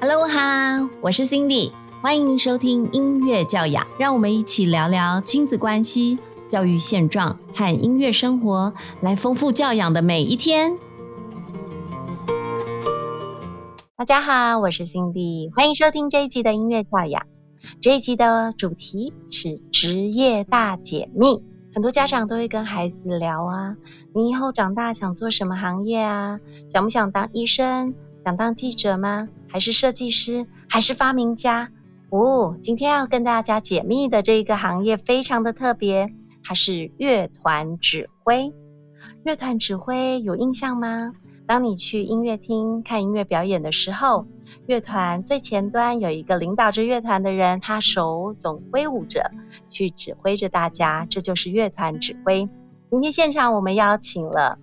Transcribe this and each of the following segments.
Hello 哈，我是 Cindy，欢迎收听音乐教养，让我们一起聊聊亲子关系、教育现状和音乐生活，来丰富教养的每一天。大家好，我是 Cindy，欢迎收听这一集的音乐教养。这一集的主题是职业大解密。很多家长都会跟孩子聊啊，你以后长大想做什么行业啊？想不想当医生？想当记者吗？还是设计师？还是发明家？哦，今天要跟大家解密的这一个行业非常的特别，它是乐团指挥。乐团指挥有印象吗？当你去音乐厅看音乐表演的时候，乐团最前端有一个领导着乐团的人，他手总挥舞着，去指挥着大家，这就是乐团指挥。今天现场我们邀请了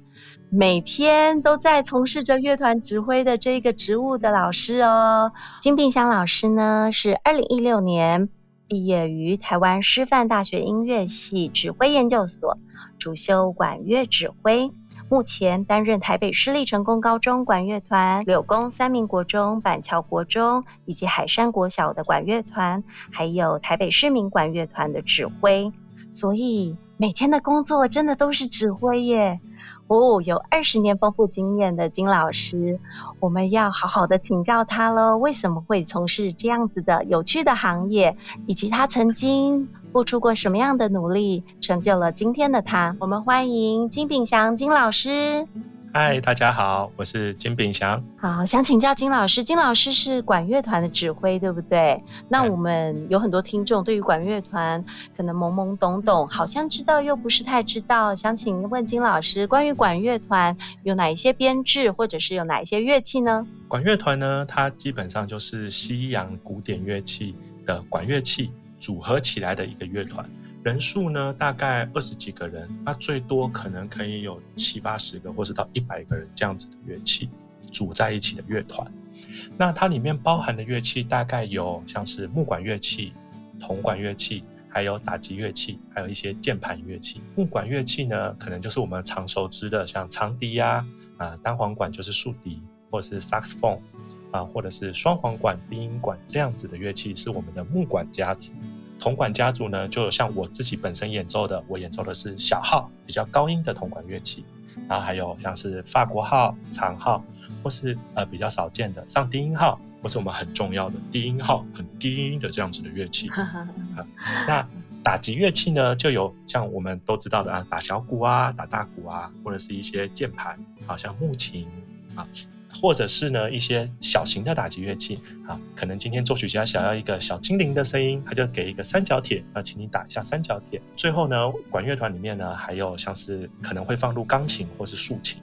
每天都在从事着乐团指挥的这个职务的老师哦。金炳祥老师呢，是二零一六年毕业于台湾师范大学音乐系指挥研究所，主修管乐指挥。目前担任台北市立成功高中管乐团、柳工三民国中、板桥国中以及海山国小的管乐团，还有台北市民管乐团的指挥，所以每天的工作真的都是指挥耶。哦，有二十年丰富经验的金老师，我们要好好的请教他喽。为什么会从事这样子的有趣的行业，以及他曾经付出过什么样的努力，成就了今天的他？我们欢迎金炳祥金老师。嗨，大家好，我是金炳祥。好，想请教金老师，金老师是管乐团的指挥，对不对？那我们有很多听众对于管乐团可能懵懵懂懂，好像知道又不是太知道。想请问金老师，关于管乐团有哪一些编制，或者是有哪一些乐器呢？管乐团呢，它基本上就是西洋古典乐器的管乐器组合起来的一个乐团。人数呢，大概二十几个人，那最多可能可以有七八十个，或是到一百个人这样子的乐器组在一起的乐团。那它里面包含的乐器大概有像是木管乐器、铜管乐器，还有打击乐器，还有一些键盘乐器。木管乐器呢，可能就是我们常熟知的，像长笛呀，啊单簧管就是竖笛，或者是 Saxophone，啊或者是双簧管、低音管这样子的乐器，是我们的木管家族。铜管家族呢，就像我自己本身演奏的，我演奏的是小号，比较高音的铜管乐器。然后还有像是法国号、长号，或是呃比较少见的上低音号，或是我们很重要的低音号，很低音的这样子的乐器。那打击乐器呢，就有像我们都知道的啊，打小鼓啊，打大鼓啊，或者是一些键盘，好像木琴啊。或者是呢一些小型的打击乐器啊，可能今天作曲家想要一个小精灵的声音，他就给一个三角铁，啊，请你打一下三角铁。最后呢，管乐团里面呢还有像是可能会放入钢琴或是竖琴。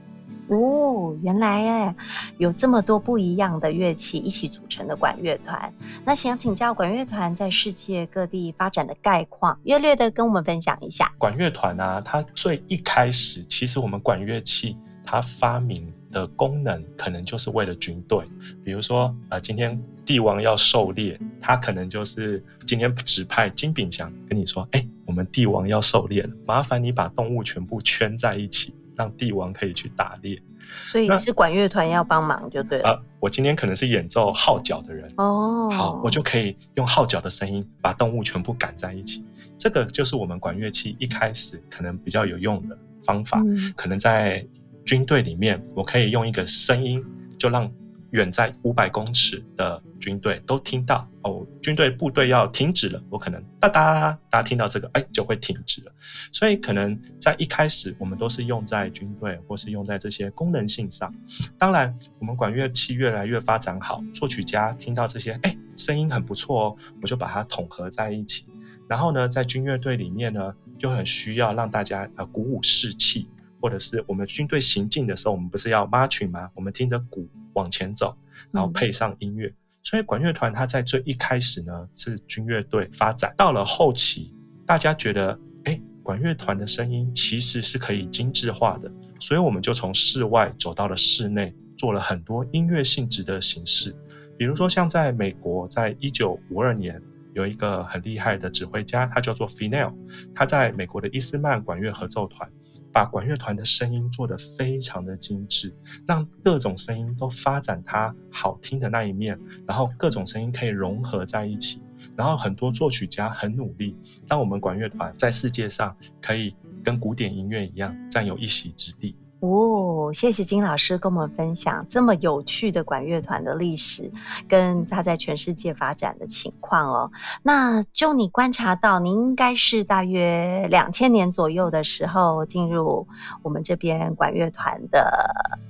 哦，原来哎有这么多不一样的乐器一起组成的管乐团。那想请教管乐团在世界各地发展的概况，略略的跟我们分享一下。管乐团啊，它最一开始其实我们管乐器它发明。的功能可能就是为了军队，比如说啊，今天帝王要狩猎，他可能就是今天指派金炳祥跟你说，哎，我们帝王要狩猎了，麻烦你把动物全部圈在一起，让帝王可以去打猎。所以是管乐团要帮忙就对了。呃，我今天可能是演奏号角的人哦，好，我就可以用号角的声音把动物全部赶在一起。这个就是我们管乐器一开始可能比较有用的方法，可能在。军队里面，我可以用一个声音，就让远在五百公尺的军队都听到哦。军队部队要停止了，我可能哒哒，大家听到这个，哎，就会停止了。所以可能在一开始，我们都是用在军队，或是用在这些功能性上。当然，我们管乐器越来越发展好，作曲家听到这些，哎，声音很不错哦，我就把它统合在一起。然后呢，在军乐队里面呢，就很需要让大家呃鼓舞士气。或者是我们军队行进的时候，我们不是要 marching 吗？我们听着鼓往前走，然后配上音乐。所以管乐团它在最一开始呢是军乐队发展，到了后期，大家觉得，哎，管乐团的声音其实是可以精致化的，所以我们就从室外走到了室内，做了很多音乐性质的形式。比如说像在美国，在一九五二年有一个很厉害的指挥家，他叫做 Finel，他在美国的伊斯曼管乐合奏团，把管乐团的声音做得非常的精致，让各种声音都发展它好听的那一面，然后各种声音可以融合在一起。然后很多作曲家很努力，让我们管乐团在世界上可以跟古典音乐一样占有一席之地。哦，谢谢金老师跟我们分享这么有趣的管乐团的历史，跟他在全世界发展的情况哦。那就你观察到，您应该是大约两千年左右的时候进入我们这边管乐团的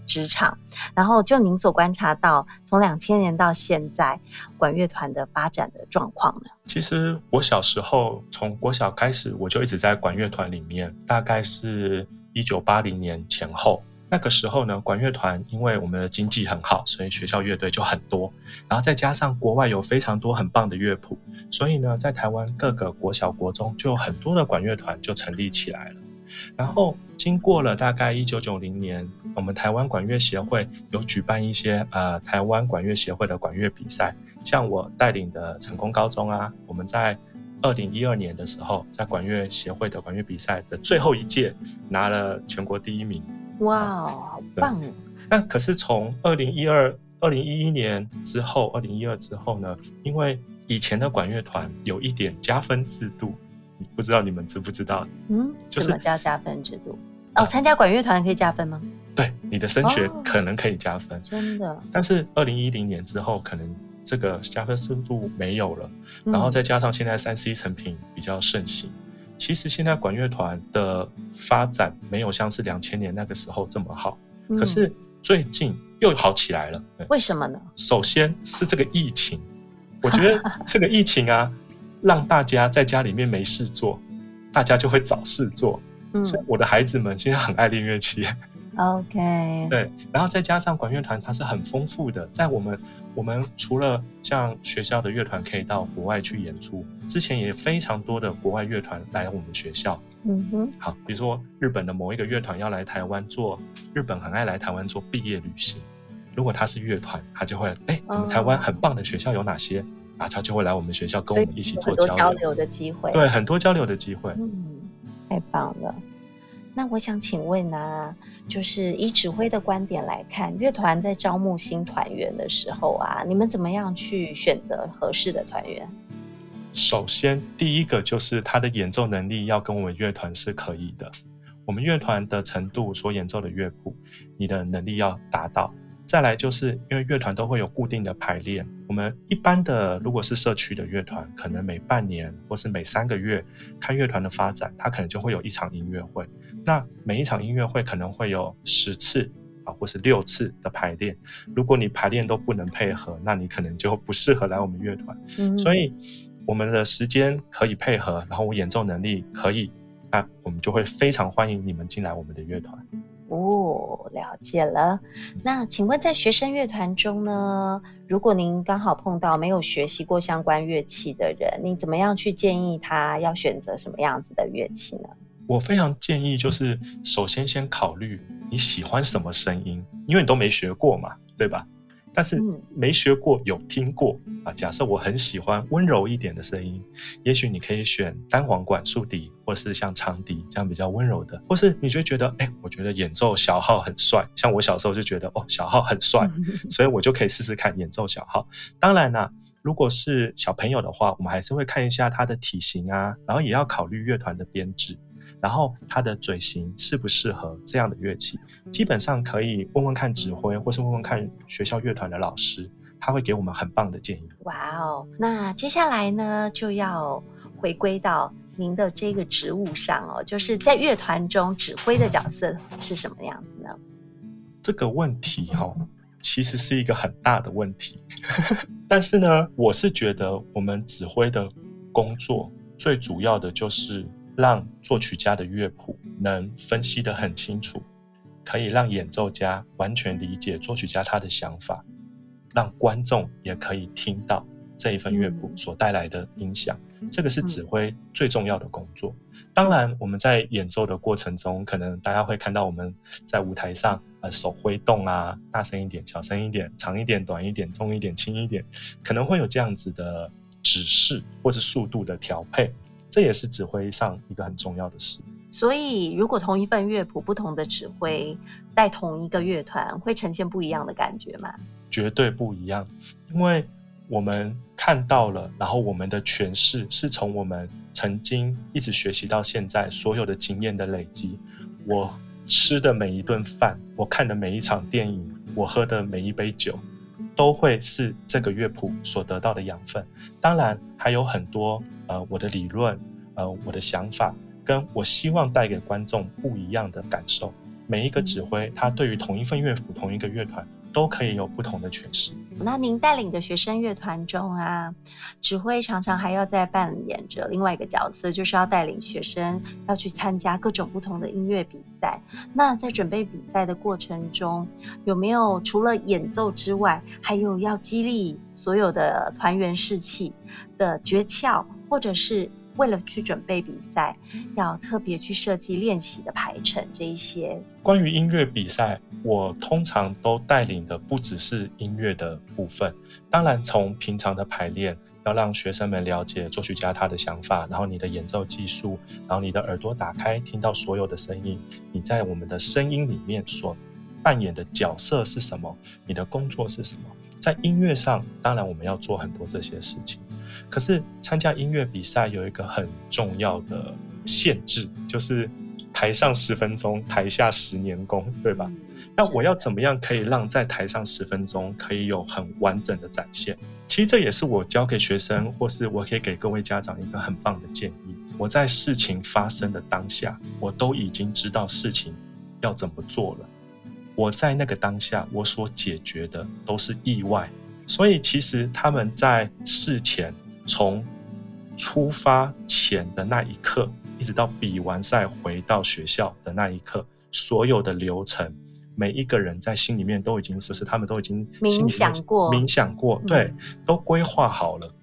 职场，然后就您所观察到，从两千年到现在管乐团的发展的状况呢？其实我小时候从国小开始，我就一直在管乐团里面，大概是。一九八零年前后，那个时候呢，管乐团因为我们的经济很好，所以学校乐队就很多。然后再加上国外有非常多很棒的乐谱，所以呢，在台湾各个国小、国中就有很多的管乐团就成立起来了。然后经过了大概一九九零年，我们台湾管乐协会有举办一些呃台湾管乐协会的管乐比赛，像我带领的成功高中啊，我们在。二零一二年的时候，在管乐协会的管乐比赛的最后一届，拿了全国第一名。哇，好棒！那可是从二零一二、二零一一年之后，二零一二之后呢？因为以前的管乐团有一点加分制度，不知道你们知不知道？嗯，什么叫加分制度？哦，参加管乐团可以加分吗？对，你的升学可能可以加分，真的。但是二零一零年之后，可能。这个加分速度没有了，然后再加上现在三 C 成品比较盛行，其实现在管乐团的发展没有像是两千年那个时候这么好，可是最近又好起来了。为什么呢？首先是这个疫情，我觉得这个疫情啊，让大家在家里面没事做，大家就会找事做。所以我的孩子们现在很爱练乐器。OK，对，然后再加上管乐团，它是很丰富的。在我们，我们除了像学校的乐团可以到国外去演出，之前也非常多的国外乐团来我们学校。嗯哼，好，比如说日本的某一个乐团要来台湾做，日本很爱来台湾做毕业旅行。如果他是乐团，他就会，哎，我们台湾很棒的学校有哪些？啊，他就会来我们学校跟我们一起做交流的机会。对，很多交流的机会。嗯，太棒了。那我想请问呢，就是以指挥的观点来看，乐团在招募新团员的时候啊，你们怎么样去选择合适的团员？首先，第一个就是他的演奏能力要跟我们乐团是可以的，我们乐团的程度所演奏的乐谱，你的能力要达到。再来就是因为乐团都会有固定的排练，我们一般的如果是社区的乐团，可能每半年或是每三个月看乐团的发展，它可能就会有一场音乐会。那每一场音乐会可能会有十次啊，或是六次的排练。如果你排练都不能配合，那你可能就不适合来我们乐团。嗯，所以我们的时间可以配合，然后我演奏能力可以，那我们就会非常欢迎你们进来我们的乐团。哦，了解了。那请问，在学生乐团中呢？如果您刚好碰到没有学习过相关乐器的人，你怎么样去建议他要选择什么样子的乐器呢？我非常建议，就是首先先考虑你喜欢什么声音，因为你都没学过嘛，对吧？但是没学过有听过啊。假设我很喜欢温柔一点的声音，也许你可以选单簧管、竖笛，或是像长笛这样比较温柔的。或是你就觉得，哎，我觉得演奏小号很帅，像我小时候就觉得，哦，小号很帅，所以我就可以试试看演奏小号。当然啦，如果是小朋友的话，我们还是会看一下他的体型啊，然后也要考虑乐团的编制。然后他的嘴型适不适合这样的乐器？基本上可以问问看指挥，或是问问看学校乐团的老师，他会给我们很棒的建议。哇哦！那接下来呢，就要回归到您的这个职务上哦，就是在乐团中指挥的角色是什么样子呢？这个问题哈，其实是一个很大的问题。但是呢，我是觉得我们指挥的工作最主要的就是。让作曲家的乐谱能分析得很清楚，可以让演奏家完全理解作曲家他的想法，让观众也可以听到这一份乐谱所带来的影响。这个是指挥最重要的工作。当然，我们在演奏的过程中，可能大家会看到我们在舞台上呃手挥动啊，大声一点、小声一点、长一点、短一点、重一点、轻一点，可能会有这样子的指示或是速度的调配，这也是指挥上一个很重要的事。所以，如果同一份乐谱，不同的指挥带同一个乐团，会呈现不一样的感觉吗？绝对不一样，因为我们看到了，然后我们的诠释是从我们曾经一直学习到现在所有的经验的累积。我吃的每一顿饭，我看的每一场电影，我喝的每一杯酒，都会是这个乐谱所得到的养分。当然，还有很多呃我的理论，呃我的想法。跟我希望带给观众不一样的感受。每一个指挥，他对于同一份乐谱、同一个乐团，都可以有不同的诠释。那您带领的学生乐团中啊，指挥常常还要在扮演着另外一个角色，就是要带领学生要去参加各种不同的音乐比赛。那在准备比赛的过程中，有没有除了演奏之外，还有要激励所有的团员士气的诀窍，或者是？为了去准备比赛，要特别去设计练习的排程，这一些关于音乐比赛，我通常都带领的不只是音乐的部分。当然，从平常的排练，要让学生们了解作曲家他的想法，然后你的演奏技术，然后你的耳朵打开，听到所有的声音，你在我们的声音里面所扮演的角色是什么？你的工作是什么？在音乐上，当然我们要做很多这些事情。可是参加音乐比赛有一个很重要的限制，就是台上十分钟，台下十年功，对吧？那我要怎么样可以让在台上十分钟可以有很完整的展现？其实这也是我教给学生，或是我可以给各位家长一个很棒的建议。我在事情发生的当下，我都已经知道事情要怎么做了。我在那个当下，我所解决的都是意外。所以其实他们在事前，从出发前的那一刻，一直到比完赛回到学校的那一刻，所有的流程，每一个人在心里面都已经，就是他们都已经冥想过，冥想过，对，都规划好了。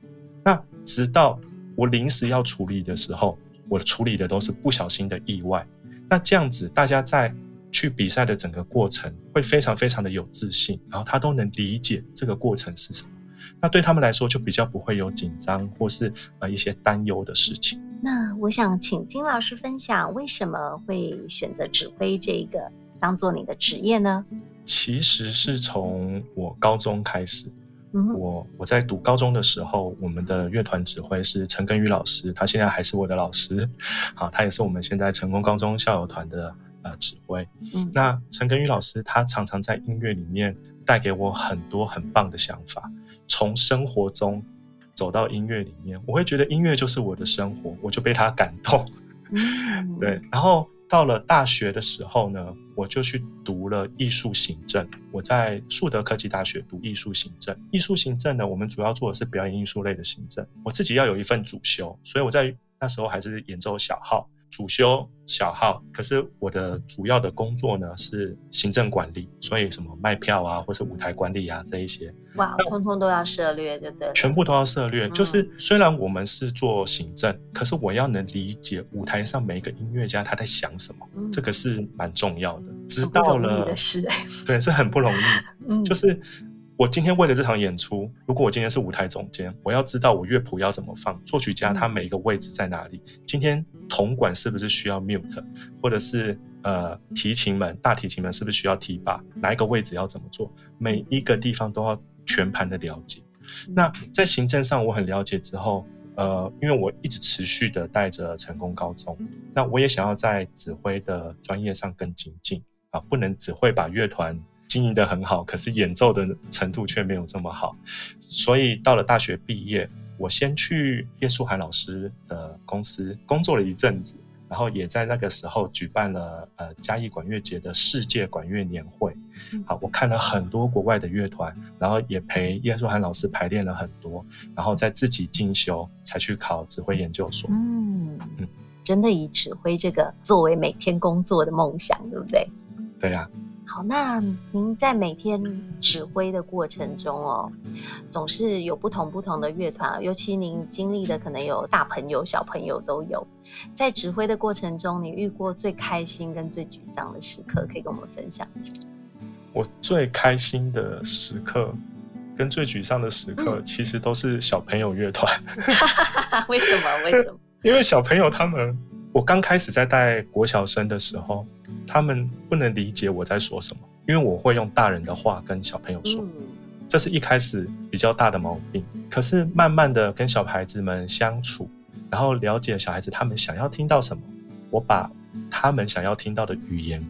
那直到我临时要处理的时候，我处理的都是不小心的意外。那这样子，大家在。去比赛的整个过程会非常非常的有自信，然后他都能理解这个过程是什么，那对他们来说就比较不会有紧张或是呃一些担忧的事情。那我想请金老师分享，为什么会选择指挥这个当做你的职业呢？其实是从我高中开始，我我在读高中的时候，我们的乐团指挥是陈根宇老师，他现在还是我的老师，好，他也是我们现在成功高中校友团的。呃，指挥。嗯，那陈根宇老师他常常在音乐里面带给我很多很棒的想法。从生活中走到音乐里面，我会觉得音乐就是我的生活，我就被他感动。对。然后到了大学的时候呢，我就去读了艺术行政。我在树德科技大学读艺术行政。艺术行政呢，我们主要做的是表演艺术类的行政。我自己要有一份主修，所以我在那时候还是演奏小号。主修小号，可是我的主要的工作呢是行政管理，所以什么卖票啊，或是舞台管理啊这一些，哇，通通都要涉略，对不对？全部都要涉略。就是虽然我们是做行政，可是我要能理解舞台上每一个音乐家他在想什么，这个是蛮重要的。知道了，是哎，对，是很不容易。嗯，就是。我今天为了这场演出，如果我今天是舞台总监，我要知道我乐谱要怎么放，作曲家他每一个位置在哪里。今天铜管是不是需要 mute，或者是呃提琴们、大提琴们是不是需要提把？哪一个位置要怎么做？每一个地方都要全盘的了解。那在行政上我很了解之后，呃，因为我一直持续的带着成功高中，那我也想要在指挥的专业上更精进啊，不能只会把乐团。经营的很好，可是演奏的程度却没有这么好，所以到了大学毕业，我先去叶树涵老师的公司工作了一阵子，然后也在那个时候举办了呃嘉义管乐节的世界管乐年会。好，我看了很多国外的乐团，然后也陪叶树涵老师排练了很多，然后再自己进修，才去考指挥研究所。嗯嗯，真的以指挥这个作为每天工作的梦想，对不对？对呀。好，那您在每天指挥的过程中哦，总是有不同不同的乐团，尤其您经历的可能有大朋友、小朋友都有。在指挥的过程中，你遇过最开心跟最沮丧的时刻，可以跟我们分享一下。我最开心的时刻，跟最沮丧的时刻，其实都是小朋友乐团。为什么？为什么？因为小朋友他们，我刚开始在带国小生的时候，他们不能理解我在说什么，因为我会用大人的话跟小朋友说，这是一开始比较大的毛病。可是慢慢的跟小孩子们相处，然后了解小孩子他们想要听到什么，我把他们想要听到的语言。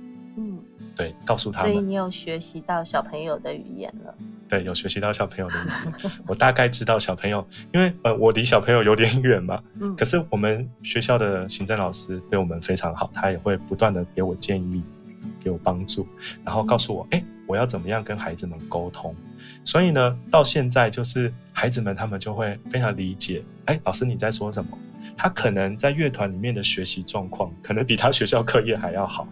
对，告诉他们。所以你有学习到小朋友的语言了。对，有学习到小朋友的语言。我大概知道小朋友，因为呃，我离小朋友有点 远嘛。嗯。可是我们学校的行政老师对我们非常好，他也会不断的给我建议，给我帮助，然后告诉我，哎，我要怎么样跟孩子们沟通。所以呢，到现在就是孩子们他们就会非常理解，哎，老师你在说什么？他可能在乐团里面的学习状况，可能比他学校课业还要好。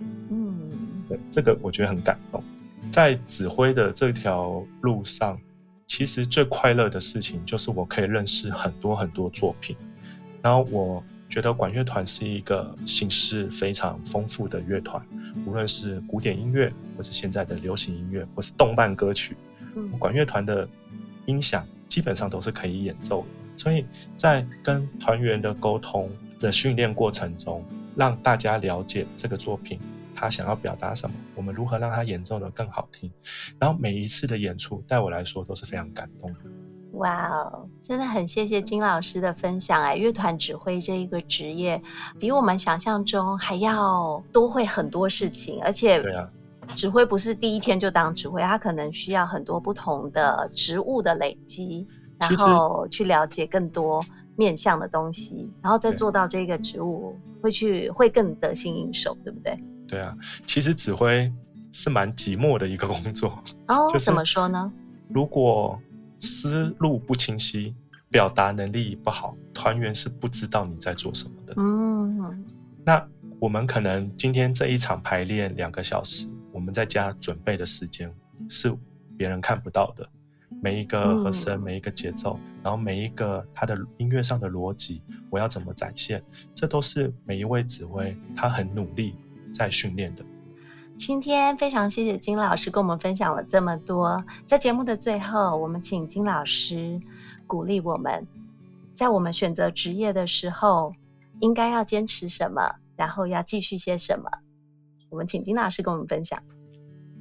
这个我觉得很感动，在指挥的这条路上，其实最快乐的事情就是我可以认识很多很多作品。然后我觉得管乐团是一个形式非常丰富的乐团，无论是古典音乐，或是现在的流行音乐，或是动漫歌曲，管乐团的音响基本上都是可以演奏。所以在跟团员的沟通的训练过程中，让大家了解这个作品。他想要表达什么？我们如何让他演奏的更好听？然后每一次的演出，对我来说都是非常感动的。哇哦，真的很谢谢金老师的分享哎！乐团指挥这一个职业，比我们想象中还要多会很多事情，而且对啊，指挥不是第一天就当指挥，他可能需要很多不同的职务的累积，然后去了解更多面向的东西，然后再做到这个职务，会去会更得心应手，对不对？对啊，其实指挥是蛮寂寞的一个工作哦。就怎么说呢？如果思路不清晰，表达能力不好，团员是不知道你在做什么的。嗯，那我们可能今天这一场排练两个小时，我们在家准备的时间是别人看不到的。每一个和声，每一个节奏，然后每一个他的音乐上的逻辑，我要怎么展现？这都是每一位指挥他很努力。在训练的。今天非常谢谢金老师跟我们分享了这么多。在节目的最后，我们请金老师鼓励我们，在我们选择职业的时候，应该要坚持什么，然后要继续些什么。我们请金老师跟我们分享。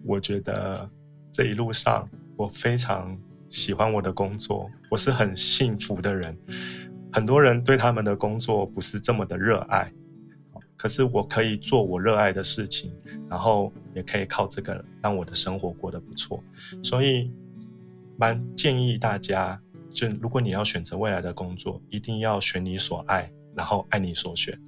我觉得这一路上，我非常喜欢我的工作，我是很幸福的人。很多人对他们的工作不是这么的热爱。可是我可以做我热爱的事情，然后也可以靠这个让我的生活过得不错，所以蛮建议大家，就如果你要选择未来的工作，一定要选你所爱，然后爱你所选。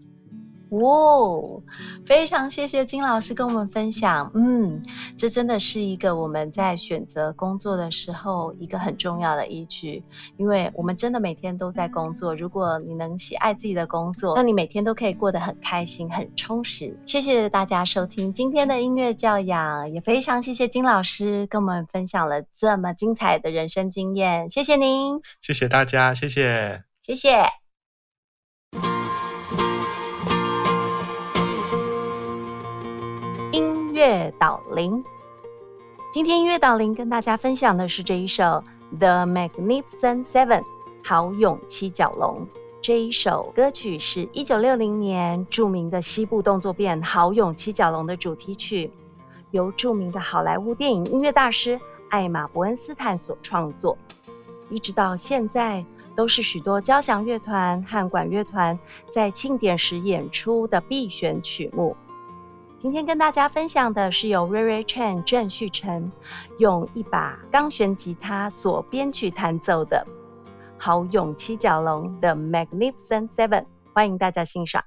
哇，非常谢谢金老师跟我们分享。嗯，这真的是一个我们在选择工作的时候一个很重要的依据，因为我们真的每天都在工作。如果你能喜爱自己的工作，那你每天都可以过得很开心、很充实。谢谢大家收听今天的音乐教养，也非常谢谢金老师跟我们分享了这么精彩的人生经验。谢谢您，谢谢大家，谢谢，谢谢。乐导聆，今天音乐导跟大家分享的是这一首《The Magnificent Seven》豪勇七角龙。这一首歌曲是一九六零年著名的西部动作片《豪勇七角龙》的主题曲，由著名的好莱坞电影音乐大师艾玛·伯恩斯坦所创作，一直到现在都是许多交响乐团和管乐团在庆典时演出的必选曲目。今天跟大家分享的是由 Ray Ray Chen 郑旭晨用一把钢弦吉他所编曲弹奏的《豪勇七角龙》的 Magnificent Seven，欢迎大家欣赏。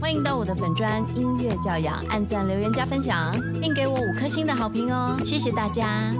欢迎到我的粉专音乐教养按赞、留言、加分享，并给我五颗星的好评哦！谢谢大家。